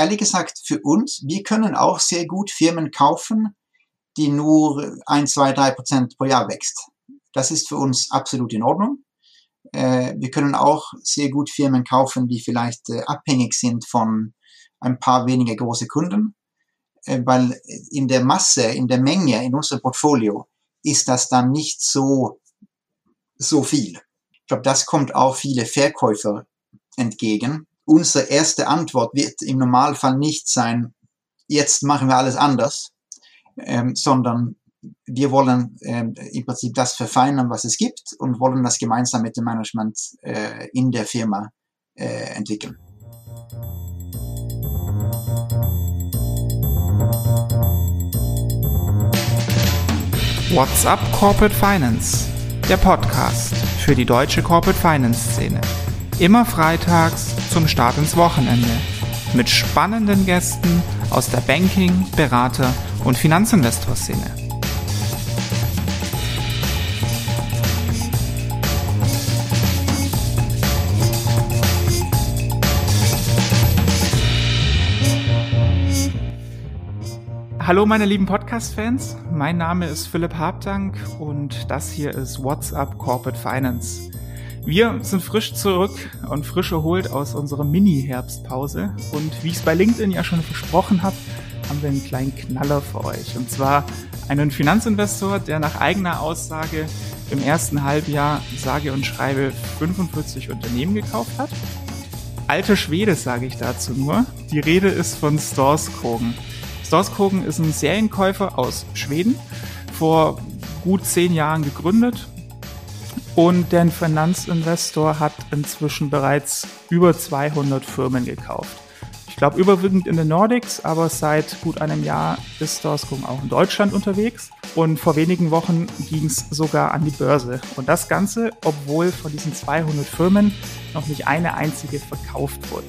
ehrlich gesagt, für uns, wir können auch sehr gut Firmen kaufen, die nur ein, zwei, drei Prozent pro Jahr wächst. Das ist für uns absolut in Ordnung. Äh, wir können auch sehr gut Firmen kaufen, die vielleicht äh, abhängig sind von ein paar weniger große Kunden, äh, weil in der Masse, in der Menge, in unserem Portfolio ist das dann nicht so, so viel. Ich glaube, das kommt auch viele Verkäufer entgegen. Unsere erste Antwort wird im Normalfall nicht sein, jetzt machen wir alles anders, ähm, sondern wir wollen ähm, im Prinzip das verfeinern, was es gibt und wollen das gemeinsam mit dem Management äh, in der Firma äh, entwickeln. What's up Corporate Finance? Der Podcast für die deutsche Corporate Finance Szene. Immer freitags zum Start ins Wochenende. Mit spannenden Gästen aus der Banking-, Berater- und Finanzinvestor-Szene. Hallo meine lieben Podcast-Fans, mein Name ist Philipp Habdank und das hier ist What's Up Corporate Finance. Wir sind frisch zurück und frisch erholt aus unserer Mini-Herbstpause und wie ich es bei LinkedIn ja schon versprochen habe, haben wir einen kleinen Knaller für euch und zwar einen Finanzinvestor, der nach eigener Aussage im ersten Halbjahr sage und schreibe 45 Unternehmen gekauft hat. Alter Schwede sage ich dazu nur. Die Rede ist von Storskogen. Storskogen ist ein Serienkäufer aus Schweden, vor gut zehn Jahren gegründet. Und der Finanzinvestor hat inzwischen bereits über 200 Firmen gekauft. Ich glaube überwiegend in den Nordics, aber seit gut einem Jahr ist Storskogen auch in Deutschland unterwegs. Und vor wenigen Wochen ging es sogar an die Börse. Und das Ganze, obwohl von diesen 200 Firmen noch nicht eine einzige verkauft wurde.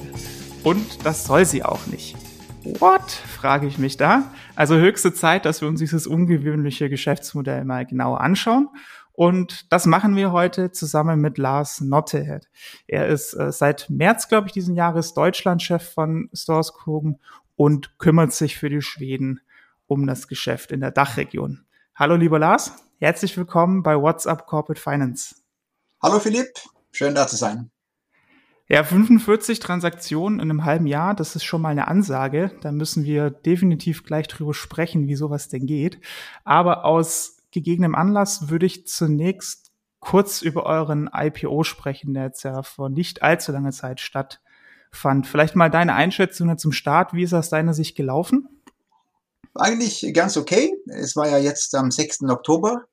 Und das soll sie auch nicht. What? frage ich mich da. Also höchste Zeit, dass wir uns dieses ungewöhnliche Geschäftsmodell mal genauer anschauen. Und das machen wir heute zusammen mit Lars Nottehead. Er ist äh, seit März, glaube ich, diesen Jahres Deutschlandchef von Storskogen und kümmert sich für die Schweden um das Geschäft in der Dachregion. Hallo, lieber Lars. Herzlich willkommen bei WhatsApp Corporate Finance. Hallo, Philipp. Schön da zu sein. Ja, 45 Transaktionen in einem halben Jahr, das ist schon mal eine Ansage. Da müssen wir definitiv gleich drüber sprechen, wie sowas denn geht. Aber aus gegebenem Anlass würde ich zunächst kurz über euren IPO sprechen, der jetzt ja vor nicht allzu langer Zeit stattfand. Vielleicht mal deine Einschätzung zum Start. Wie ist aus deiner Sicht gelaufen? Eigentlich ganz okay. Es war ja jetzt am 6. Oktober.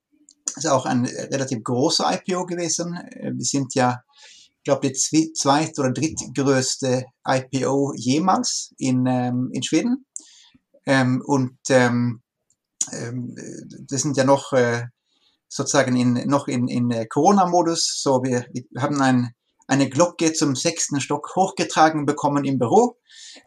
Ist auch ein relativ großer IPO gewesen. Wir sind ja ich glaube, die zweit- oder drittgrößte IPO jemals in, ähm, in Schweden. Ähm, und ähm, das sind ja noch äh, sozusagen in, noch in, in äh, Corona-Modus. So, wir, wir haben ein, eine Glocke zum sechsten Stock hochgetragen bekommen im Büro,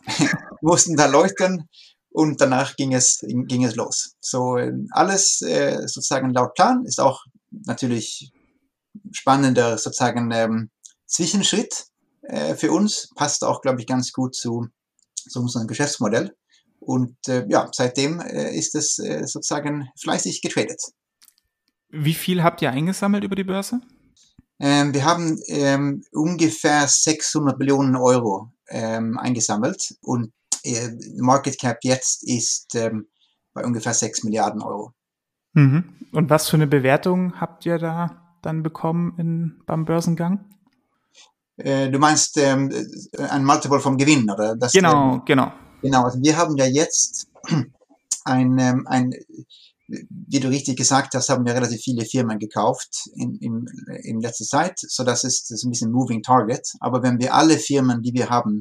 mussten da leuchten und danach ging es, ging es los. So, ähm, alles äh, sozusagen laut Plan ist auch natürlich spannender sozusagen ähm, Zwischenschritt äh, für uns, passt auch, glaube ich, ganz gut zu, zu unserem Geschäftsmodell. Und äh, ja, seitdem äh, ist es äh, sozusagen fleißig getradet. Wie viel habt ihr eingesammelt über die Börse? Ähm, wir haben ähm, ungefähr 600 Millionen Euro ähm, eingesammelt und äh, Market Cap jetzt ist ähm, bei ungefähr 6 Milliarden Euro. Mhm. Und was für eine Bewertung habt ihr da dann bekommen in, beim Börsengang? Äh, du meinst ähm, ein Multiple vom Gewinn, oder? Das, genau, ähm, genau. Genau, also wir haben ja jetzt ein, ähm, ein, wie du richtig gesagt hast, haben wir relativ viele Firmen gekauft in, in, in letzter Zeit, so das ist, das ist ein bisschen moving target. Aber wenn wir alle Firmen, die wir haben,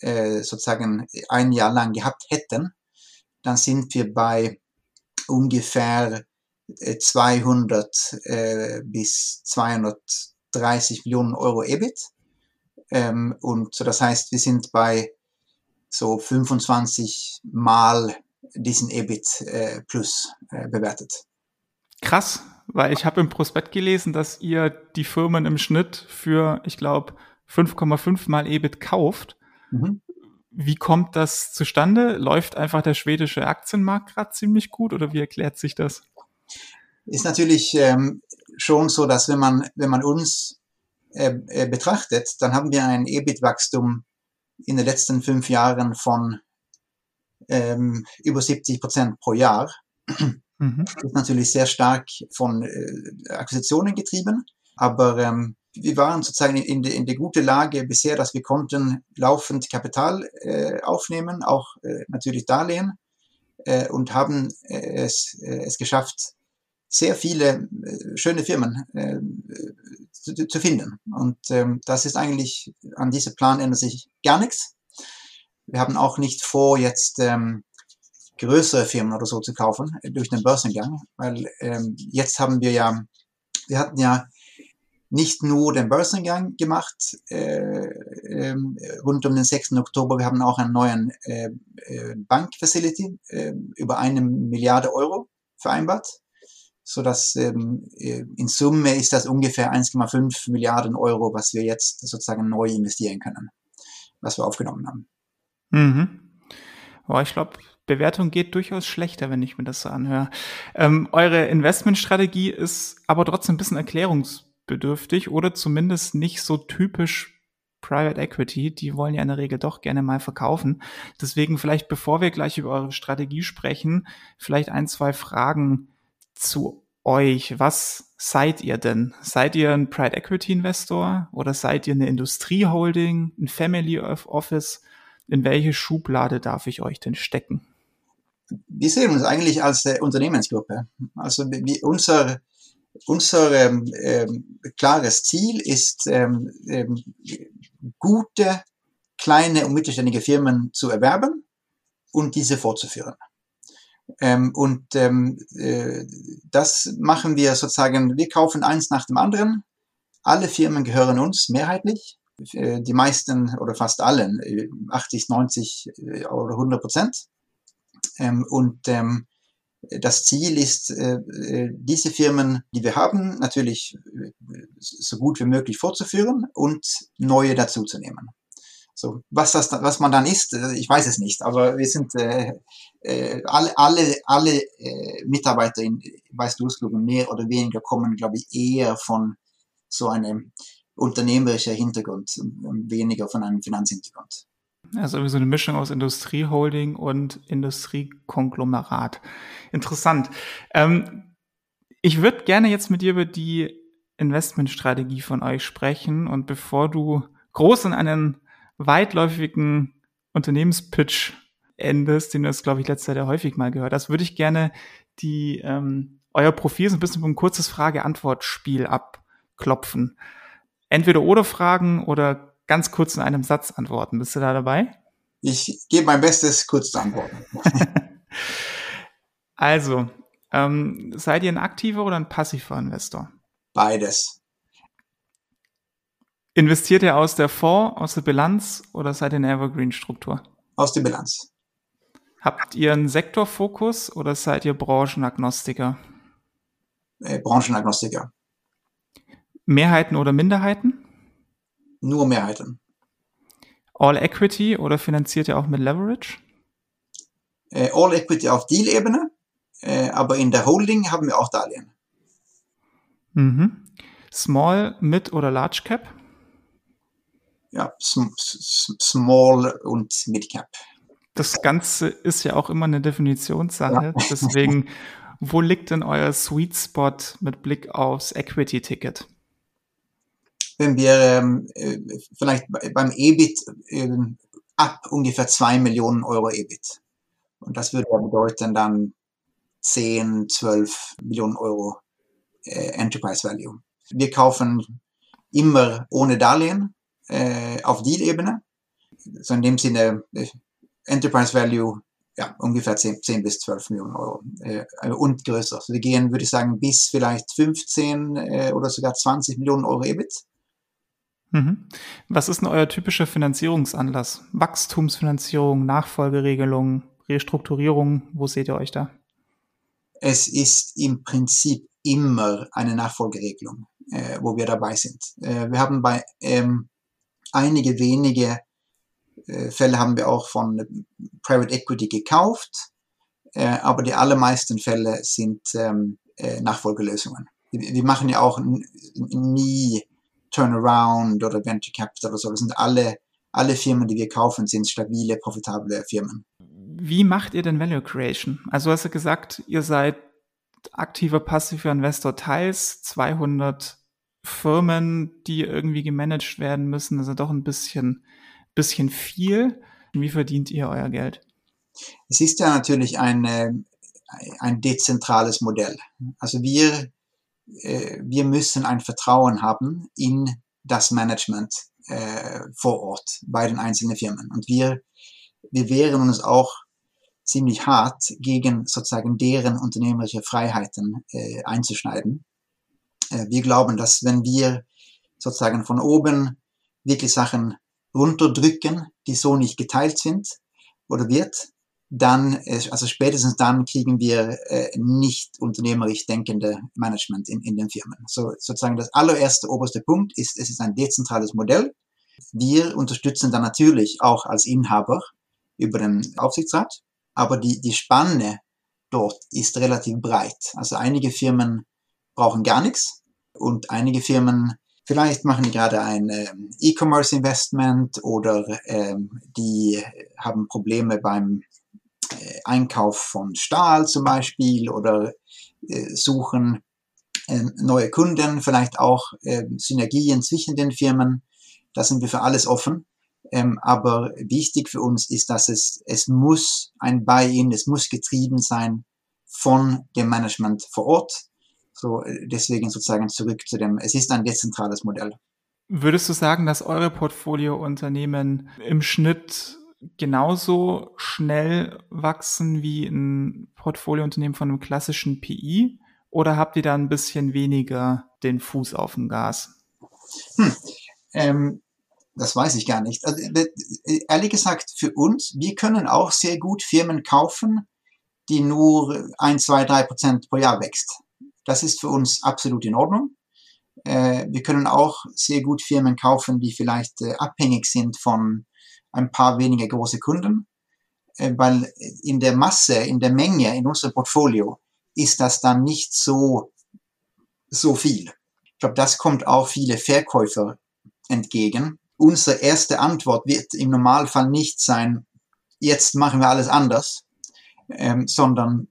äh, sozusagen ein Jahr lang gehabt hätten, dann sind wir bei ungefähr 200 äh, bis 200 30 Millionen Euro EBIT. Ähm, und so das heißt, wir sind bei so 25 Mal diesen EBIT äh, plus äh, bewertet. Krass, weil ich habe im Prospekt gelesen, dass ihr die Firmen im Schnitt für, ich glaube, 5,5 mal EBIT kauft. Mhm. Wie kommt das zustande? Läuft einfach der schwedische Aktienmarkt gerade ziemlich gut oder wie erklärt sich das? Ist natürlich ähm, schon so, dass wenn man, wenn man uns äh, äh, betrachtet, dann haben wir ein EBIT-Wachstum in den letzten fünf Jahren von ähm, über 70 Prozent pro Jahr. Mhm. Das ist natürlich sehr stark von äh, Akquisitionen getrieben, aber ähm, wir waren sozusagen in, der, in der gute Lage bisher, dass wir konnten laufend Kapital äh, aufnehmen, auch äh, natürlich Darlehen äh, und haben äh, es, äh, es geschafft, sehr viele äh, schöne Firmen äh, zu, zu, finden. Und ähm, das ist eigentlich, an diesem Plan ändert sich gar nichts. Wir haben auch nicht vor, jetzt ähm, größere Firmen oder so zu kaufen äh, durch den Börsengang, weil ähm, jetzt haben wir ja, wir hatten ja nicht nur den Börsengang gemacht äh, äh, rund um den 6. Oktober, wir haben auch einen neuen äh, äh, Bankfacility über eine Milliarde Euro vereinbart, so dass ähm, äh, in Summe ist das ungefähr 1,5 Milliarden Euro, was wir jetzt sozusagen neu investieren können, was wir aufgenommen haben. Mhm. Aber ich glaube, Bewertung geht durchaus schlechter, wenn ich mir das so anhöre. Ähm, eure Investmentstrategie ist aber trotzdem ein bisschen erklärungsbedürftig oder zumindest nicht so typisch Private Equity. Die wollen ja in der Regel doch gerne mal verkaufen. Deswegen vielleicht, bevor wir gleich über eure Strategie sprechen, vielleicht ein, zwei Fragen zu euch. Was seid ihr denn? Seid ihr ein Private Equity Investor oder seid ihr eine Industrieholding, ein Family Office? In welche Schublade darf ich euch denn stecken? Wir sehen uns eigentlich als äh, Unternehmensgruppe. Also wie unser, unser ähm, ähm, klares Ziel ist, ähm, ähm, gute, kleine und mittelständige Firmen zu erwerben und diese fortzuführen. Ähm, und ähm, äh, das machen wir sozusagen, wir kaufen eins nach dem anderen. Alle Firmen gehören uns mehrheitlich. Äh, die meisten oder fast allen, 80, äh, 90 äh, oder 100 Prozent. Ähm, und ähm, das Ziel ist, diese Firmen, die wir haben, natürlich so gut wie möglich fortzuführen und neue dazuzunehmen. So, was das, was man dann ist, ich weiß es nicht, aber wir sind äh, alle, alle, alle äh, Mitarbeiter in Weißblusklubben mehr oder weniger kommen, glaube ich, eher von so einem unternehmerischer Hintergrund und weniger von einem Finanzhintergrund. Also wie so eine Mischung aus Industrieholding und Industriekonglomerat. Interessant. Ähm, ich würde gerne jetzt mit dir über die Investmentstrategie von euch sprechen. Und bevor du groß in einen weitläufigen Unternehmenspitch endest, den du das, glaube ich, letztes Jahr häufig mal gehört hast, würde ich gerne die ähm, euer Profil so ein bisschen ein kurzes Frage-Antwort-Spiel abklopfen entweder oder Fragen oder ganz kurz in einem Satz antworten. Bist du da dabei? Ich gebe mein Bestes, kurz zu antworten. also, ähm, seid ihr ein aktiver oder ein passiver Investor? Beides. Investiert ihr aus der Fonds, aus der Bilanz oder seid ihr in Evergreen-Struktur? Aus der Bilanz. Habt ihr einen Sektorfokus oder seid ihr Branchenagnostiker? Äh, Branchenagnostiker. Mehrheiten oder Minderheiten? Nur Mehrheiten. All Equity oder finanziert ihr auch mit Leverage? Äh, All Equity auf Deal-Ebene, äh, aber in der Holding haben wir auch Darlehen. Mhm. Small, Mid oder Large Cap? Ja, sm Small und Mid Cap. Das Ganze ist ja auch immer eine Definitionssache. Ja. Deswegen, wo liegt denn euer Sweet Spot mit Blick aufs Equity-Ticket? wenn wir ähm, äh, vielleicht beim EBIT äh, ab ungefähr zwei Millionen Euro EBIT. Und das würde bedeuten dann 10, 12 Millionen Euro äh, Enterprise Value. Wir kaufen immer ohne Darlehen äh, auf Deal-Ebene. So in dem Sinne äh, Enterprise Value ja, ungefähr 10, 10 bis 12 Millionen Euro äh, und größer. Also wir gehen, würde ich sagen, bis vielleicht 15 äh, oder sogar 20 Millionen Euro EBIT. Mhm. Was ist denn euer typischer Finanzierungsanlass? Wachstumsfinanzierung, Nachfolgeregelung, Restrukturierung, wo seht ihr euch da? Es ist im Prinzip immer eine Nachfolgeregelung, äh, wo wir dabei sind. Äh, wir haben bei ähm, einige wenige äh, Fälle haben wir auch von Private Equity gekauft, äh, aber die allermeisten Fälle sind ähm, äh, Nachfolgelösungen. Wir, machen ja auch nie Turnaround oder Venture Capital oder so. Das sind alle, alle Firmen, die wir kaufen, sind stabile, profitable Firmen. Wie macht ihr denn Value Creation? Also hast du gesagt, ihr seid aktiver passiver Investor teils, 200 Firmen, die irgendwie gemanagt werden müssen, ist doch ein bisschen, bisschen viel. Wie verdient ihr euer Geld? Es ist ja natürlich ein, ein dezentrales Modell. Also wir, äh, wir müssen ein Vertrauen haben in das Management äh, vor Ort bei den einzelnen Firmen. Und wir, wir wehren uns auch ziemlich hart gegen sozusagen deren unternehmerische Freiheiten äh, einzuschneiden. Äh, wir glauben, dass wenn wir sozusagen von oben wirklich Sachen runterdrücken, die so nicht geteilt sind oder wird, dann, äh, also spätestens dann kriegen wir äh, nicht unternehmerisch denkende Management in, in den Firmen. So sozusagen das allererste oberste Punkt ist, es ist ein dezentrales Modell. Wir unterstützen dann natürlich auch als Inhaber über den Aufsichtsrat, aber die, die Spanne dort ist relativ breit. Also einige Firmen brauchen gar nichts und einige Firmen vielleicht machen die gerade ein ähm, E-Commerce Investment oder ähm, die haben Probleme beim äh, Einkauf von Stahl zum Beispiel oder äh, suchen äh, neue Kunden, vielleicht auch äh, Synergien zwischen den Firmen. Da sind wir für alles offen. Ähm, aber wichtig für uns ist, dass es, es muss ein Buy-in, es muss getrieben sein von dem Management vor Ort. So, äh, deswegen sozusagen zurück zu dem, es ist ein dezentrales Modell. Würdest du sagen, dass eure Portfoliounternehmen im Schnitt genauso schnell wachsen wie ein Portfoliounternehmen von einem klassischen PI? Oder habt ihr da ein bisschen weniger den Fuß auf dem Gas? Hm. Ähm, das weiß ich gar nicht. Also, ehrlich gesagt, für uns, wir können auch sehr gut Firmen kaufen, die nur ein, zwei, drei Prozent pro Jahr wächst. Das ist für uns absolut in Ordnung. Äh, wir können auch sehr gut Firmen kaufen, die vielleicht äh, abhängig sind von ein paar weniger große Kunden, äh, weil in der Masse, in der Menge, in unserem Portfolio ist das dann nicht so, so viel. Ich glaube, das kommt auch viele Verkäufer entgegen. Unsere erste Antwort wird im Normalfall nicht sein, jetzt machen wir alles anders, ähm, sondern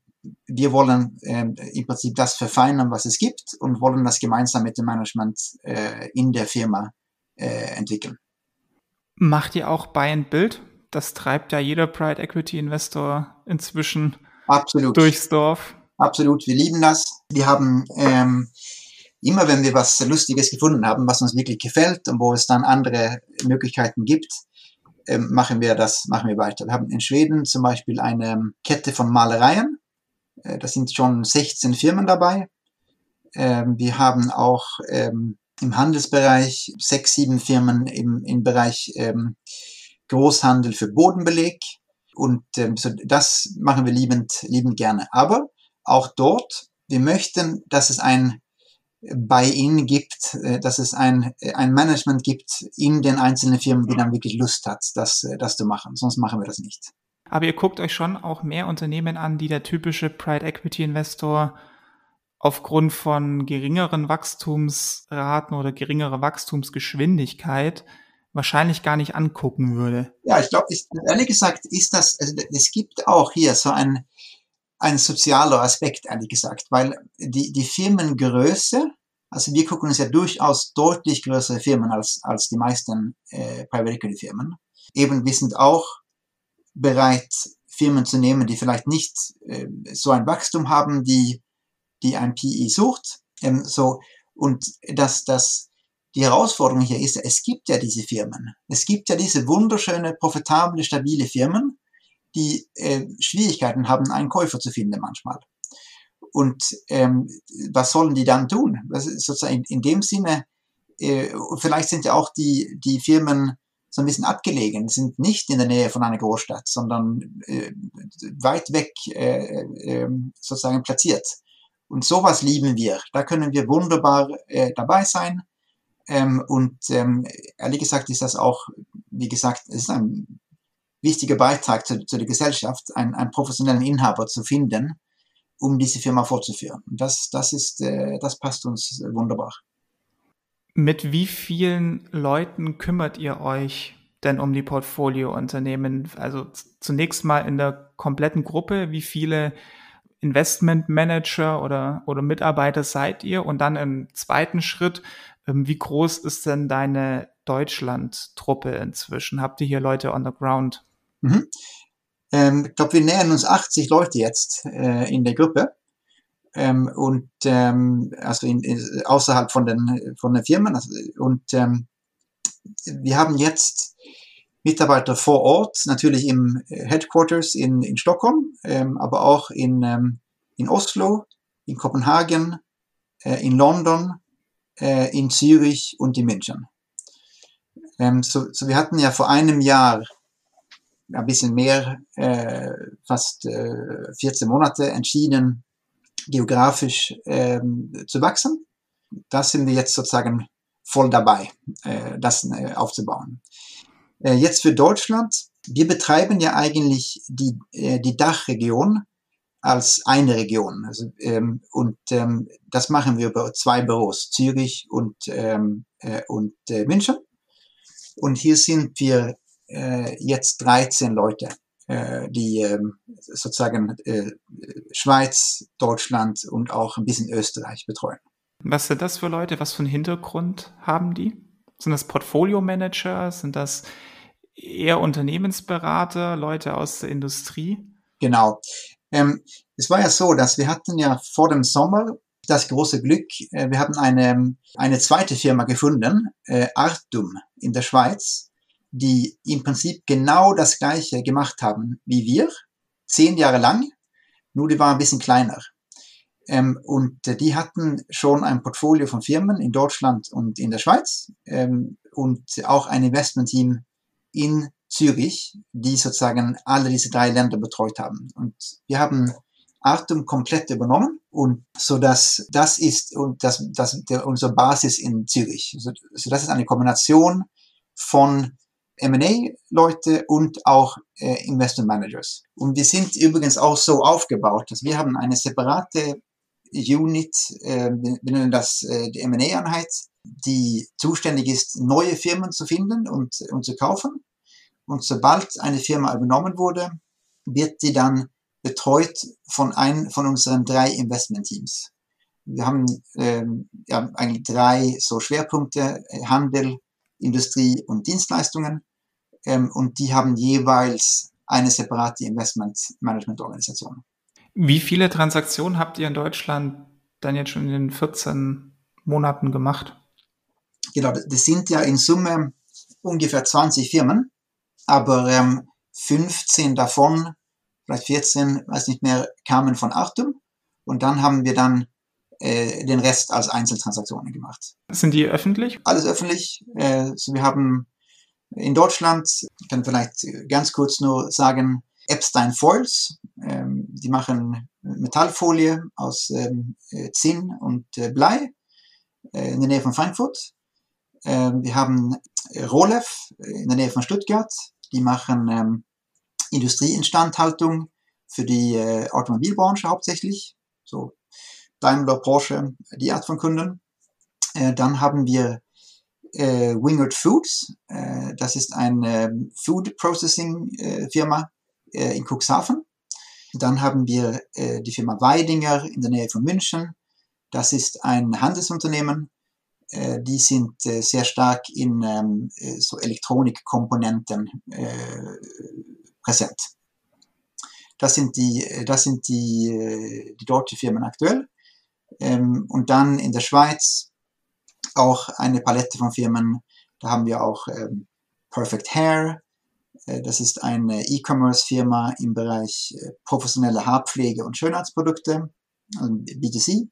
wir wollen äh, im Prinzip das verfeinern, was es gibt und wollen das gemeinsam mit dem Management äh, in der Firma äh, entwickeln. Macht ihr auch Buy and Build? Das treibt ja jeder Pride Equity Investor inzwischen Absolut. durchs Dorf. Absolut, wir lieben das. Wir haben ähm, immer, wenn wir was Lustiges gefunden haben, was uns wirklich gefällt und wo es dann andere Möglichkeiten gibt, ähm, machen wir das, machen wir weiter. Wir haben in Schweden zum Beispiel eine Kette von Malereien äh, da sind schon 16 Firmen dabei. Ähm, wir haben auch ähm, im Handelsbereich sechs, sieben Firmen im, im Bereich ähm, Großhandel für Bodenbeleg. Und das machen wir liebend, liebend gerne. Aber auch dort, wir möchten, dass es ein Buy-in gibt, äh, dass es ein, ein Management gibt in den einzelnen Firmen, die dann wirklich Lust hat, das, das zu machen. Sonst machen wir das nicht. Aber ihr guckt euch schon auch mehr Unternehmen an, die der typische Pride Equity Investor aufgrund von geringeren Wachstumsraten oder geringerer Wachstumsgeschwindigkeit wahrscheinlich gar nicht angucken würde. Ja, ich glaube, ehrlich gesagt ist das, also es gibt auch hier so ein, ein sozialer Aspekt, ehrlich gesagt, weil die, die Firmengröße, also wir gucken uns ja durchaus deutlich größere Firmen als, als die meisten äh, Private Equity Firmen. Eben, wir sind auch bereit, Firmen zu nehmen, die vielleicht nicht äh, so ein Wachstum haben, die, die ein PE sucht. Ähm, so, und dass das, die Herausforderung hier ist, es gibt ja diese Firmen. Es gibt ja diese wunderschöne, profitable, stabile Firmen, die äh, Schwierigkeiten haben, einen Käufer zu finden manchmal. Und ähm, was sollen die dann tun? Ist sozusagen in, in dem Sinne, äh, vielleicht sind ja auch die, die Firmen so ein bisschen abgelegen, sind nicht in der Nähe von einer Großstadt, sondern äh, weit weg äh, äh, sozusagen platziert. Und sowas lieben wir. Da können wir wunderbar äh, dabei sein. Ähm, und ähm, ehrlich gesagt ist das auch, wie gesagt, es ist ein wichtiger Beitrag zu, zu der Gesellschaft, einen, einen professionellen Inhaber zu finden, um diese Firma fortzuführen. Das, das ist, äh, das passt uns wunderbar. Mit wie vielen Leuten kümmert ihr euch denn um die Portfoliounternehmen? Also zunächst mal in der kompletten Gruppe, wie viele Investmentmanager oder, oder Mitarbeiter seid ihr? Und dann im zweiten Schritt, ähm, wie groß ist denn deine Deutschland-Truppe inzwischen? Habt ihr hier Leute on the ground? Mhm. Ähm, ich glaube, wir nähern uns 80 Leute jetzt äh, in der Gruppe. Ähm, und ähm, also in, in, außerhalb von den von den Firmen. Also, und ähm, wir haben jetzt Mitarbeiter vor Ort, natürlich im Headquarters in, in Stockholm, ähm, aber auch in, ähm, in Oslo, in Kopenhagen, äh, in London, äh, in Zürich und in München. Ähm, so, so wir hatten ja vor einem Jahr ein bisschen mehr, äh, fast äh, 14 Monate entschieden, geografisch ähm, zu wachsen. Da sind wir jetzt sozusagen voll dabei, äh, das äh, aufzubauen. Äh, jetzt für Deutschland. Wir betreiben ja eigentlich die, äh, die Dachregion als eine Region. Also, ähm, und ähm, das machen wir über zwei Büros, Zürich und, ähm, äh, und äh, München. Und hier sind wir äh, jetzt 13 Leute, die äh, sozusagen äh, Schweiz, Deutschland und auch ein bisschen Österreich betreuen. Was sind das für Leute? Was für einen Hintergrund haben die? Sind das Portfolio-Manager? Sind das eher Unternehmensberater, Leute aus der Industrie? Genau. Ähm, es war ja so, dass wir hatten ja vor dem Sommer das große Glück, äh, wir haben eine, eine zweite Firma gefunden, äh, Artum in der Schweiz, die im Prinzip genau das gleiche gemacht haben wie wir, zehn Jahre lang, nur die war ein bisschen kleiner. Ähm, und die hatten schon ein Portfolio von Firmen in Deutschland und in der Schweiz ähm, und auch ein Investmentteam in Zürich, die sozusagen alle diese drei Länder betreut haben. Und wir haben Artum komplett übernommen und so dass das ist und das, das der, unsere Basis in Zürich. So, so das ist eine Kombination von M&A-Leute und auch äh, Investment Managers. Und wir sind übrigens auch so aufgebaut, dass wir haben eine separate Unit, äh, wir nennen das äh, die M&A-Einheit, die zuständig ist, neue Firmen zu finden und, und zu kaufen. Und sobald eine Firma übernommen wurde, wird die dann betreut von einem von unseren drei Investmentteams. Wir haben ähm, ja, eigentlich drei so Schwerpunkte, Handel, Industrie und Dienstleistungen. Ähm, und die haben jeweils eine separate Investment-Management-Organisation. Wie viele Transaktionen habt ihr in Deutschland dann jetzt schon in den 14 Monaten gemacht? Genau, das sind ja in Summe ungefähr 20 Firmen, aber ähm, 15 davon, vielleicht 14, weiß nicht mehr, kamen von Artum und dann haben wir dann äh, den Rest als Einzeltransaktionen gemacht. Sind die öffentlich? Alles öffentlich. Äh, so wir haben in Deutschland, ich kann vielleicht ganz kurz nur sagen, Epstein Foils, ähm, die machen Metallfolie aus ähm, äh, Zinn und äh, Blei äh, in der Nähe von Frankfurt. Ähm, wir haben Rolef in der Nähe von Stuttgart, die machen ähm, Industrieinstandhaltung für die äh, Automobilbranche hauptsächlich, so Daimler, Porsche, die Art von Kunden. Äh, dann haben wir äh, Wingard Foods, äh, das ist eine Food Processing äh, Firma äh, in Cuxhaven. Dann haben wir äh, die Firma Weidinger in der Nähe von München. Das ist ein Handelsunternehmen. Äh, die sind äh, sehr stark in ähm, äh, so Elektronikkomponenten äh, präsent. Das sind die, das sind die, äh, die deutsche Firmen aktuell. Ähm, und dann in der Schweiz auch eine Palette von Firmen. Da haben wir auch ähm, Perfect Hair. Äh, das ist eine E-Commerce-Firma im Bereich äh, professionelle Haarpflege und Schönheitsprodukte, also B2C.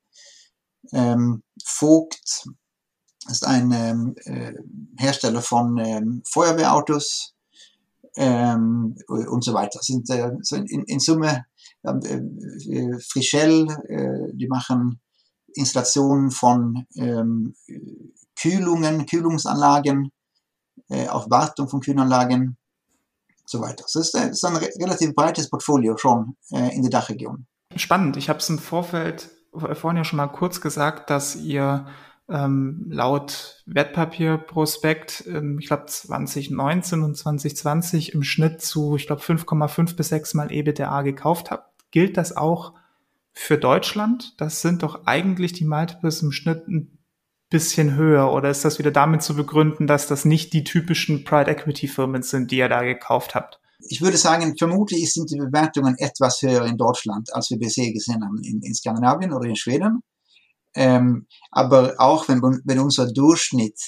Ähm, Vogt ist ein ähm, äh, Hersteller von ähm, Feuerwehrautos ähm, und so weiter. Sind äh, so in, in Summe äh, Frischel, äh, die machen Installationen von ähm, Kühlungen, Kühlungsanlagen, äh, auf Wartung von Kühlanlagen. so weiter. Das ist, das ist ein relativ breites Portfolio schon äh, in der Dachregion. Spannend. Ich habe es im Vorfeld vorhin ja schon mal kurz gesagt, dass ihr ähm, laut Wertpapierprospekt, ähm, ich glaube 2019 und 2020 im Schnitt zu, ich glaube 5,5 bis 6 mal EBITDA gekauft habt. Gilt das auch für Deutschland? Das sind doch eigentlich die Multiples im Schnitt ein bisschen höher oder ist das wieder damit zu begründen, dass das nicht die typischen Pride Equity Firmen sind, die ihr da gekauft habt? Ich würde sagen, vermutlich sind die Bewertungen etwas höher in Deutschland, als wir bisher gesehen haben in, in Skandinavien oder in Schweden. Ähm, aber auch wenn, wenn unser Durchschnitt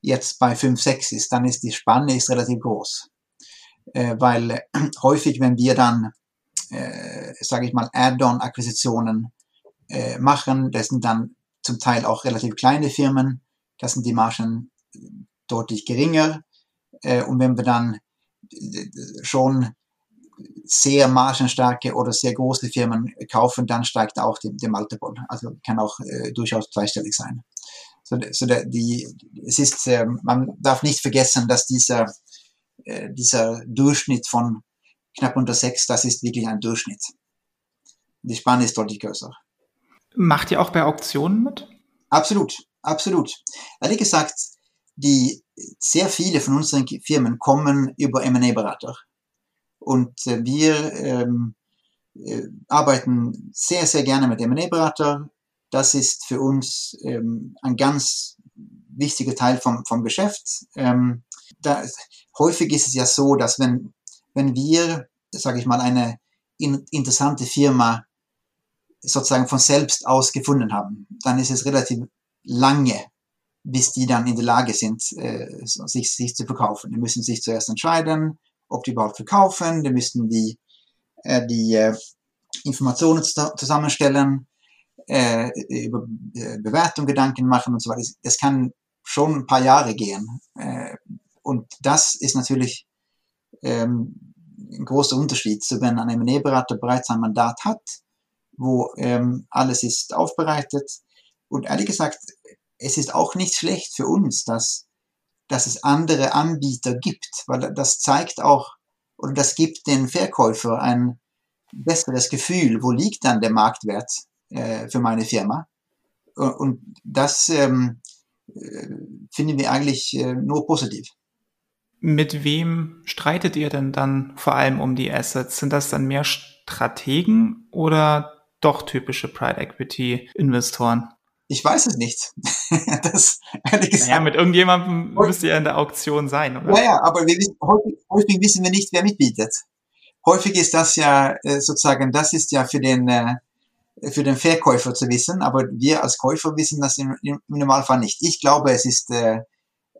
jetzt bei 5, 6 ist, dann ist die Spanne ist relativ groß. Äh, weil äh, häufig, wenn wir dann, äh, sage ich mal, Add-on-Akquisitionen äh, machen, das sind dann zum Teil auch relativ kleine Firmen, das sind die Margen deutlich geringer. Äh, und wenn wir dann äh, schon sehr margenstarke oder sehr große Firmen kaufen, dann steigt auch die, die Multiple. Also kann auch äh, durchaus zweistellig sein. So, so der, die, es ist, äh, man darf nicht vergessen, dass dieser, äh, dieser Durchschnitt von knapp unter sechs, das ist wirklich ein Durchschnitt. Die Spanne ist deutlich größer. Macht ihr auch bei Auktionen mit? Absolut, absolut. Ehrlich gesagt, die sehr viele von unseren Firmen kommen über M&A-Berater. Und äh, wir ähm, äh, arbeiten sehr, sehr gerne mit M&A-Berater. Das ist für uns ähm, ein ganz wichtiger Teil vom, vom Geschäft. Ähm, da, häufig ist es ja so, dass wenn, wenn wir, sage ich mal, eine in, interessante Firma sozusagen von selbst aus gefunden haben, dann ist es relativ lange, bis die dann in der Lage sind, äh, sich, sich zu verkaufen. Die müssen sich zuerst entscheiden, ob die überhaupt verkaufen, die müssen die, äh, die äh, Informationen zusammenstellen, äh, über äh, Bewertung Gedanken machen und so weiter. Das kann schon ein paar Jahre gehen. Äh, und das ist natürlich ähm, ein großer Unterschied zu, wenn ein M&A-Berater bereits ein Mandat hat, wo ähm, alles ist aufbereitet. Und ehrlich gesagt, es ist auch nicht schlecht für uns, dass dass es andere Anbieter gibt, weil das zeigt auch oder das gibt den Verkäufer ein besseres Gefühl, wo liegt dann der Marktwert äh, für meine Firma. Und das ähm, äh, finden wir eigentlich äh, nur positiv. Mit wem streitet ihr denn dann vor allem um die Assets? Sind das dann mehr Strategen oder doch typische Pride Equity Investoren? Ich weiß es nicht. das, ehrlich gesagt. Ja, mit irgendjemandem müsst ihr in der Auktion sein, oder? Ja, ja, aber wir, häufig, häufig wissen wir nicht, wer mitbietet. Häufig ist das ja äh, sozusagen, das ist ja für den, äh, für den Verkäufer zu wissen, aber wir als Käufer wissen das im, im Normalfall nicht. Ich glaube, es ist, äh,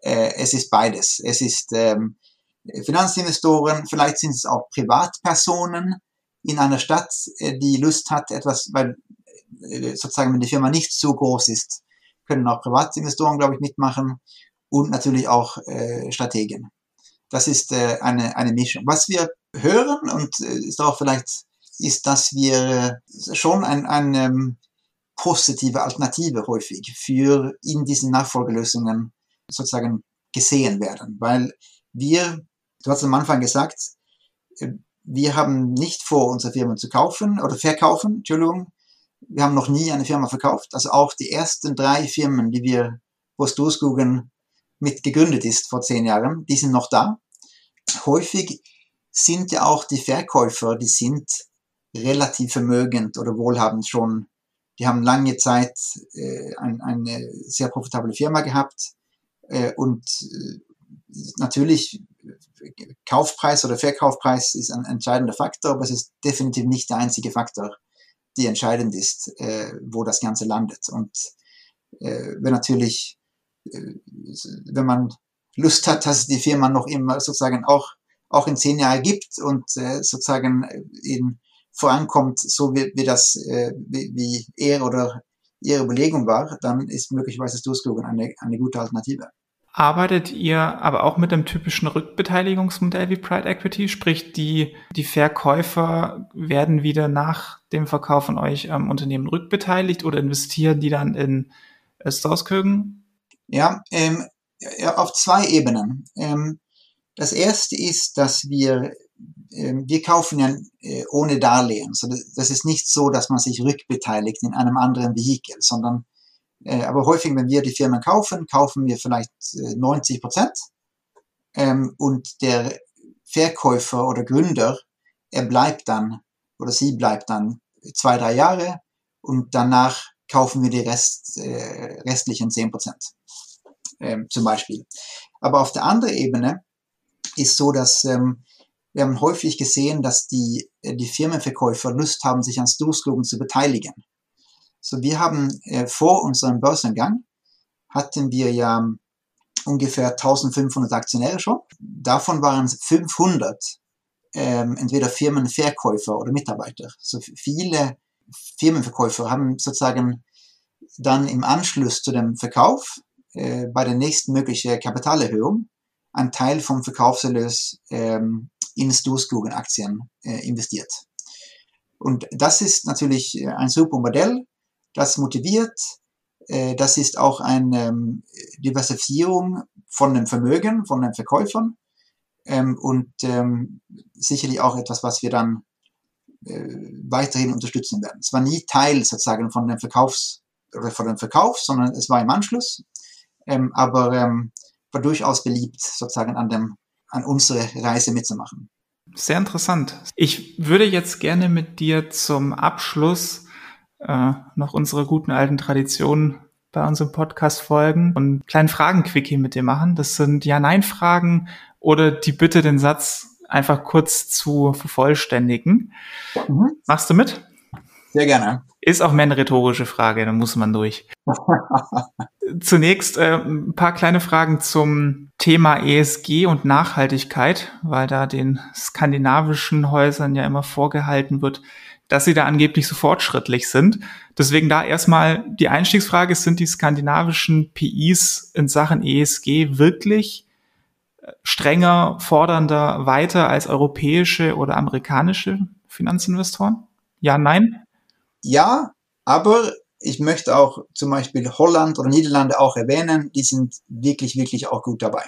äh, es ist beides. Es ist ähm, Finanzinvestoren, vielleicht sind es auch Privatpersonen in einer Stadt, äh, die Lust hat, etwas, weil äh, sozusagen, wenn die Firma nicht so groß ist, können auch Privatinvestoren, glaube ich, mitmachen und natürlich auch äh, Strategen. Das ist äh, eine, eine Mischung. Was wir hören und äh, ist auch vielleicht, ist, dass wir äh, schon ein, eine ähm, positive Alternative häufig für in diesen Nachfolgelösungen sozusagen gesehen werden, weil wir, du hast am Anfang gesagt, äh, wir haben nicht vor, unsere Firmen zu kaufen oder verkaufen, Entschuldigung, wir haben noch nie eine Firma verkauft. Also auch die ersten drei Firmen, die wir, wo Stoßkugeln mit gegründet ist vor zehn Jahren, die sind noch da. Häufig sind ja auch die Verkäufer, die sind relativ vermögend oder wohlhabend schon. Die haben lange Zeit äh, ein, eine sehr profitable Firma gehabt und äh, natürlich Kaufpreis oder Verkaufpreis ist ein entscheidender Faktor, aber es ist definitiv nicht der einzige Faktor, die entscheidend ist, äh, wo das Ganze landet. Und äh, wenn natürlich, äh, wenn man Lust hat, dass die Firma noch immer sozusagen auch, auch in zehn Jahren gibt und äh, sozusagen in, vorankommt, so wie, wie das, äh, wie, wie er oder ihre Überlegung war, dann ist möglicherweise das Durchglogen eine, eine gute Alternative. Arbeitet ihr aber auch mit dem typischen Rückbeteiligungsmodell wie Pride Equity? Sprich, die, die Verkäufer werden wieder nach dem Verkauf von euch am Unternehmen rückbeteiligt oder investieren die dann in äh, Storskögen? Ja, ähm, auf zwei Ebenen. Ähm, Das erste ist, dass wir, wir kaufen ja äh, ohne Darlehen. So, das, ist nicht so, dass man sich rückbeteiligt in einem anderen Vehikel, sondern äh, aber häufig, wenn wir die Firmen kaufen, kaufen wir vielleicht äh, 90 Prozent ähm, und der Verkäufer oder Gründer, er bleibt dann oder sie bleibt dann zwei, drei Jahre und danach kaufen wir die Rest, äh, restlichen 10 Prozent ähm, zum Beispiel. Aber auf der anderen Ebene ist so, dass ähm, wir haben häufig gesehen, dass die, äh, die Firmenverkäufer Lust haben, sich an Stoßgruppen zu beteiligen. So, wir haben äh, vor unserem Börsengang hatten wir ja ungefähr 1500 Aktionäre schon. Davon waren 500 ähm, entweder Firmenverkäufer oder Mitarbeiter. So viele Firmenverkäufer haben sozusagen dann im Anschluss zu dem Verkauf äh, bei der nächsten möglichen Kapitalerhöhung einen Teil vom Verkaufserlös ähm, in Storskogen-Aktien äh, investiert. Und das ist natürlich äh, ein super Modell, das motiviert, äh, das ist auch eine ähm, Diversifizierung von dem Vermögen, von den Verkäufern ähm, und ähm, sicherlich auch etwas, was wir dann weiterhin unterstützen werden. Es war nie Teil sozusagen von dem Verkaufs oder von dem Verkauf, sondern es war im Anschluss, aber war durchaus beliebt sozusagen an dem an unsere Reise mitzumachen. Sehr interessant. Ich würde jetzt gerne mit dir zum Abschluss äh, noch unsere guten alten Traditionen bei unserem Podcast folgen und einen kleinen Fragenquickie mit dir machen. Das sind Ja-Nein-Fragen oder die Bitte, den Satz einfach kurz zu vervollständigen. Mhm. Machst du mit? Sehr gerne. Ist auch mehr eine rhetorische Frage, da muss man durch. Zunächst äh, ein paar kleine Fragen zum Thema ESG und Nachhaltigkeit, weil da den skandinavischen Häusern ja immer vorgehalten wird, dass sie da angeblich so fortschrittlich sind. Deswegen da erstmal die Einstiegsfrage, sind die skandinavischen PIs in Sachen ESG wirklich äh, strenger, fordernder weiter als europäische oder amerikanische Finanzinvestoren? Ja, nein? Ja, aber ich möchte auch zum Beispiel Holland oder Niederlande auch erwähnen, die sind wirklich, wirklich auch gut dabei.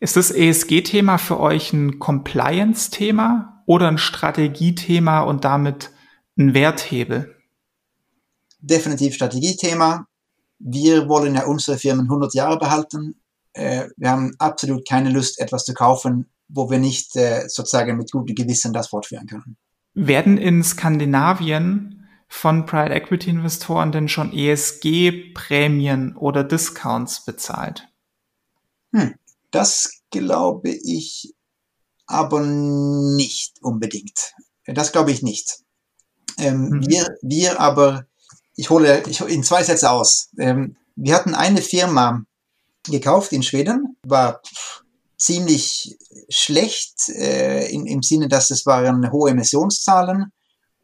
Ist das ESG-Thema für euch ein Compliance-Thema oder ein Strategiethema und damit ein Werthebel? Definitiv Strategiethema. Wir wollen ja unsere Firmen 100 Jahre behalten. Äh, wir haben absolut keine Lust, etwas zu kaufen, wo wir nicht äh, sozusagen mit gutem Gewissen das fortführen können. Werden in Skandinavien von Private Equity Investoren denn schon ESG-Prämien oder Discounts bezahlt? Hm, das glaube ich aber nicht unbedingt. Das glaube ich nicht. Ähm, mhm. wir, wir aber, ich hole ich, in zwei Sätze aus. Ähm, wir hatten eine Firma gekauft in Schweden, war ziemlich schlecht äh, in, im Sinne, dass es waren hohe Emissionszahlen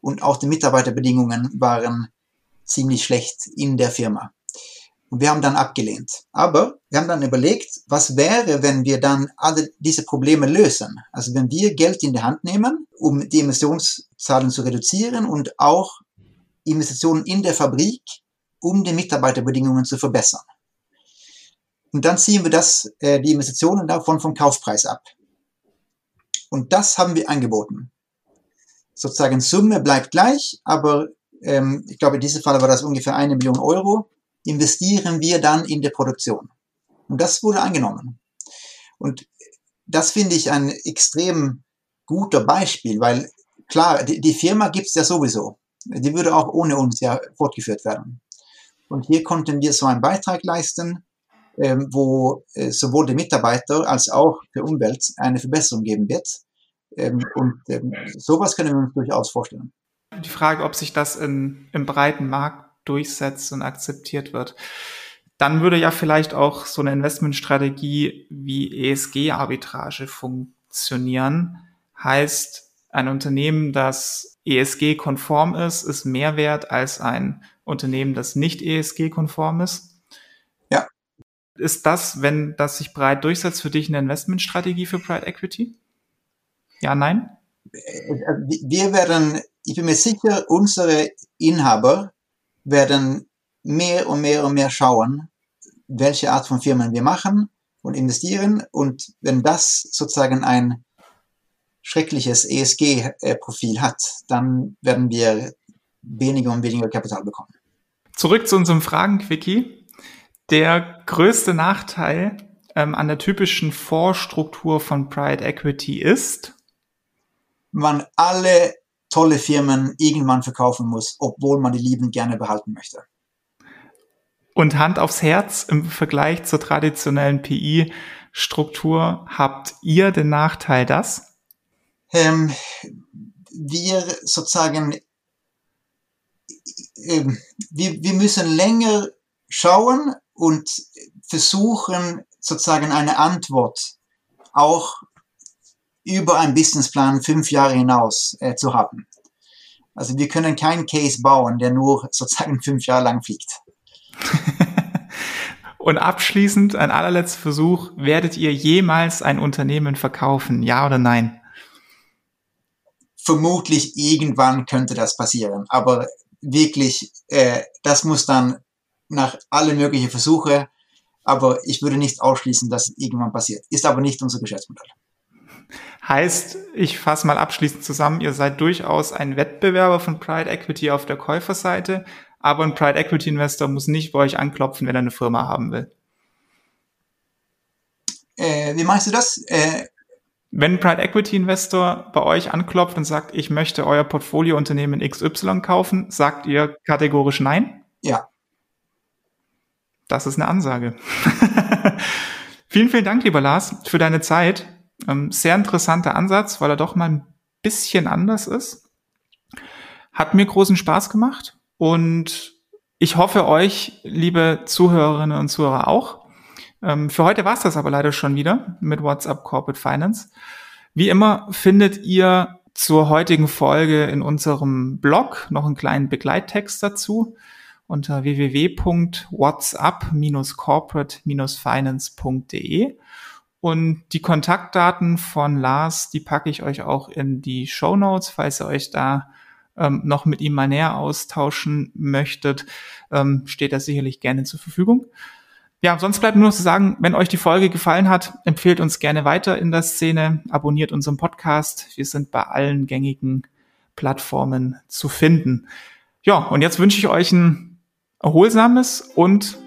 und auch die Mitarbeiterbedingungen waren ziemlich schlecht in der Firma. Und wir haben dann abgelehnt. Aber wir haben dann überlegt, was wäre, wenn wir dann alle diese Probleme lösen? Also wenn wir Geld in die Hand nehmen, um die Emissionszahlen zu reduzieren und auch Investitionen in der Fabrik, um die Mitarbeiterbedingungen zu verbessern. Und dann ziehen wir das, äh, die Investitionen davon vom Kaufpreis ab. Und das haben wir angeboten. Sozusagen Summe bleibt gleich, aber ähm, ich glaube, in diesem Fall war das ungefähr eine Million Euro investieren wir dann in der Produktion. Und das wurde angenommen. Und das finde ich ein extrem guter Beispiel, weil klar, die, die Firma gibt's ja sowieso. Die würde auch ohne uns ja fortgeführt werden. Und hier konnten wir so einen Beitrag leisten, ähm, wo äh, sowohl die Mitarbeiter als auch für Umwelt eine Verbesserung geben wird. Ähm, und ähm, sowas können wir uns durchaus vorstellen. Die Frage, ob sich das in, im breiten Markt durchsetzt und akzeptiert wird. Dann würde ja vielleicht auch so eine Investmentstrategie wie ESG-Arbitrage funktionieren. Heißt, ein Unternehmen, das ESG-konform ist, ist mehr wert als ein Unternehmen, das nicht ESG-konform ist. Ja. Ist das, wenn das sich breit durchsetzt, für dich eine Investmentstrategie für Private Equity? Ja, nein? Wir werden, ich bin mir sicher, unsere Inhaber werden mehr und mehr und mehr schauen, welche Art von Firmen wir machen und investieren. Und wenn das sozusagen ein schreckliches ESG-Profil hat, dann werden wir weniger und weniger Kapital bekommen. Zurück zu unserem Fragen-Quickie. Der größte Nachteil ähm, an der typischen Vorstruktur von Private Equity ist? Man alle tolle Firmen irgendwann verkaufen muss, obwohl man die lieben gerne behalten möchte. Und Hand aufs Herz im Vergleich zur traditionellen PI-Struktur habt ihr den Nachteil, dass? Ähm, wir sozusagen, äh, wir, wir müssen länger schauen und versuchen sozusagen eine Antwort auch über einen Businessplan fünf Jahre hinaus äh, zu haben. Also wir können keinen Case bauen, der nur sozusagen fünf Jahre lang fliegt. Und abschließend ein allerletzter Versuch, werdet ihr jemals ein Unternehmen verkaufen, ja oder nein? Vermutlich irgendwann könnte das passieren, aber wirklich, äh, das muss dann nach alle möglichen Versuche, aber ich würde nicht ausschließen, dass es irgendwann passiert. Ist aber nicht unser Geschäftsmodell. Heißt, ich fasse mal abschließend zusammen, ihr seid durchaus ein Wettbewerber von Pride Equity auf der Käuferseite, aber ein Pride Equity Investor muss nicht bei euch anklopfen, wenn er eine Firma haben will. Äh, wie meinst du das? Äh, wenn ein Pride Equity Investor bei euch anklopft und sagt, ich möchte euer Portfoliounternehmen XY kaufen, sagt ihr kategorisch nein? Ja. Das ist eine Ansage. vielen, vielen Dank, lieber Lars, für deine Zeit. Ähm, sehr interessanter Ansatz, weil er doch mal ein bisschen anders ist. Hat mir großen Spaß gemacht und ich hoffe euch, liebe Zuhörerinnen und Zuhörer auch. Ähm, für heute war es das aber leider schon wieder mit WhatsApp Corporate Finance. Wie immer findet ihr zur heutigen Folge in unserem Blog noch einen kleinen Begleittext dazu unter www.whatsapp-corporate-finance.de. Und die Kontaktdaten von Lars, die packe ich euch auch in die Show Notes, falls ihr euch da ähm, noch mit ihm mal näher austauschen möchtet, ähm, steht er sicherlich gerne zur Verfügung. Ja, sonst bleibt nur noch zu sagen, wenn euch die Folge gefallen hat, empfehlt uns gerne weiter in der Szene, abonniert unseren Podcast. Wir sind bei allen gängigen Plattformen zu finden. Ja, und jetzt wünsche ich euch ein erholsames und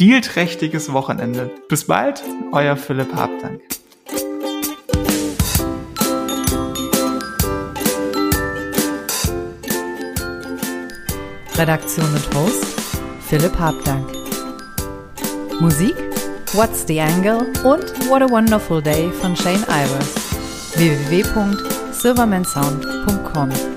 dealträchtiges Wochenende. Bis bald, euer Philipp Habdank. Redaktion und Host Philipp Habdank. Musik What's the Angle und What a Wonderful Day von Shane Ivers. www.silvermansound.com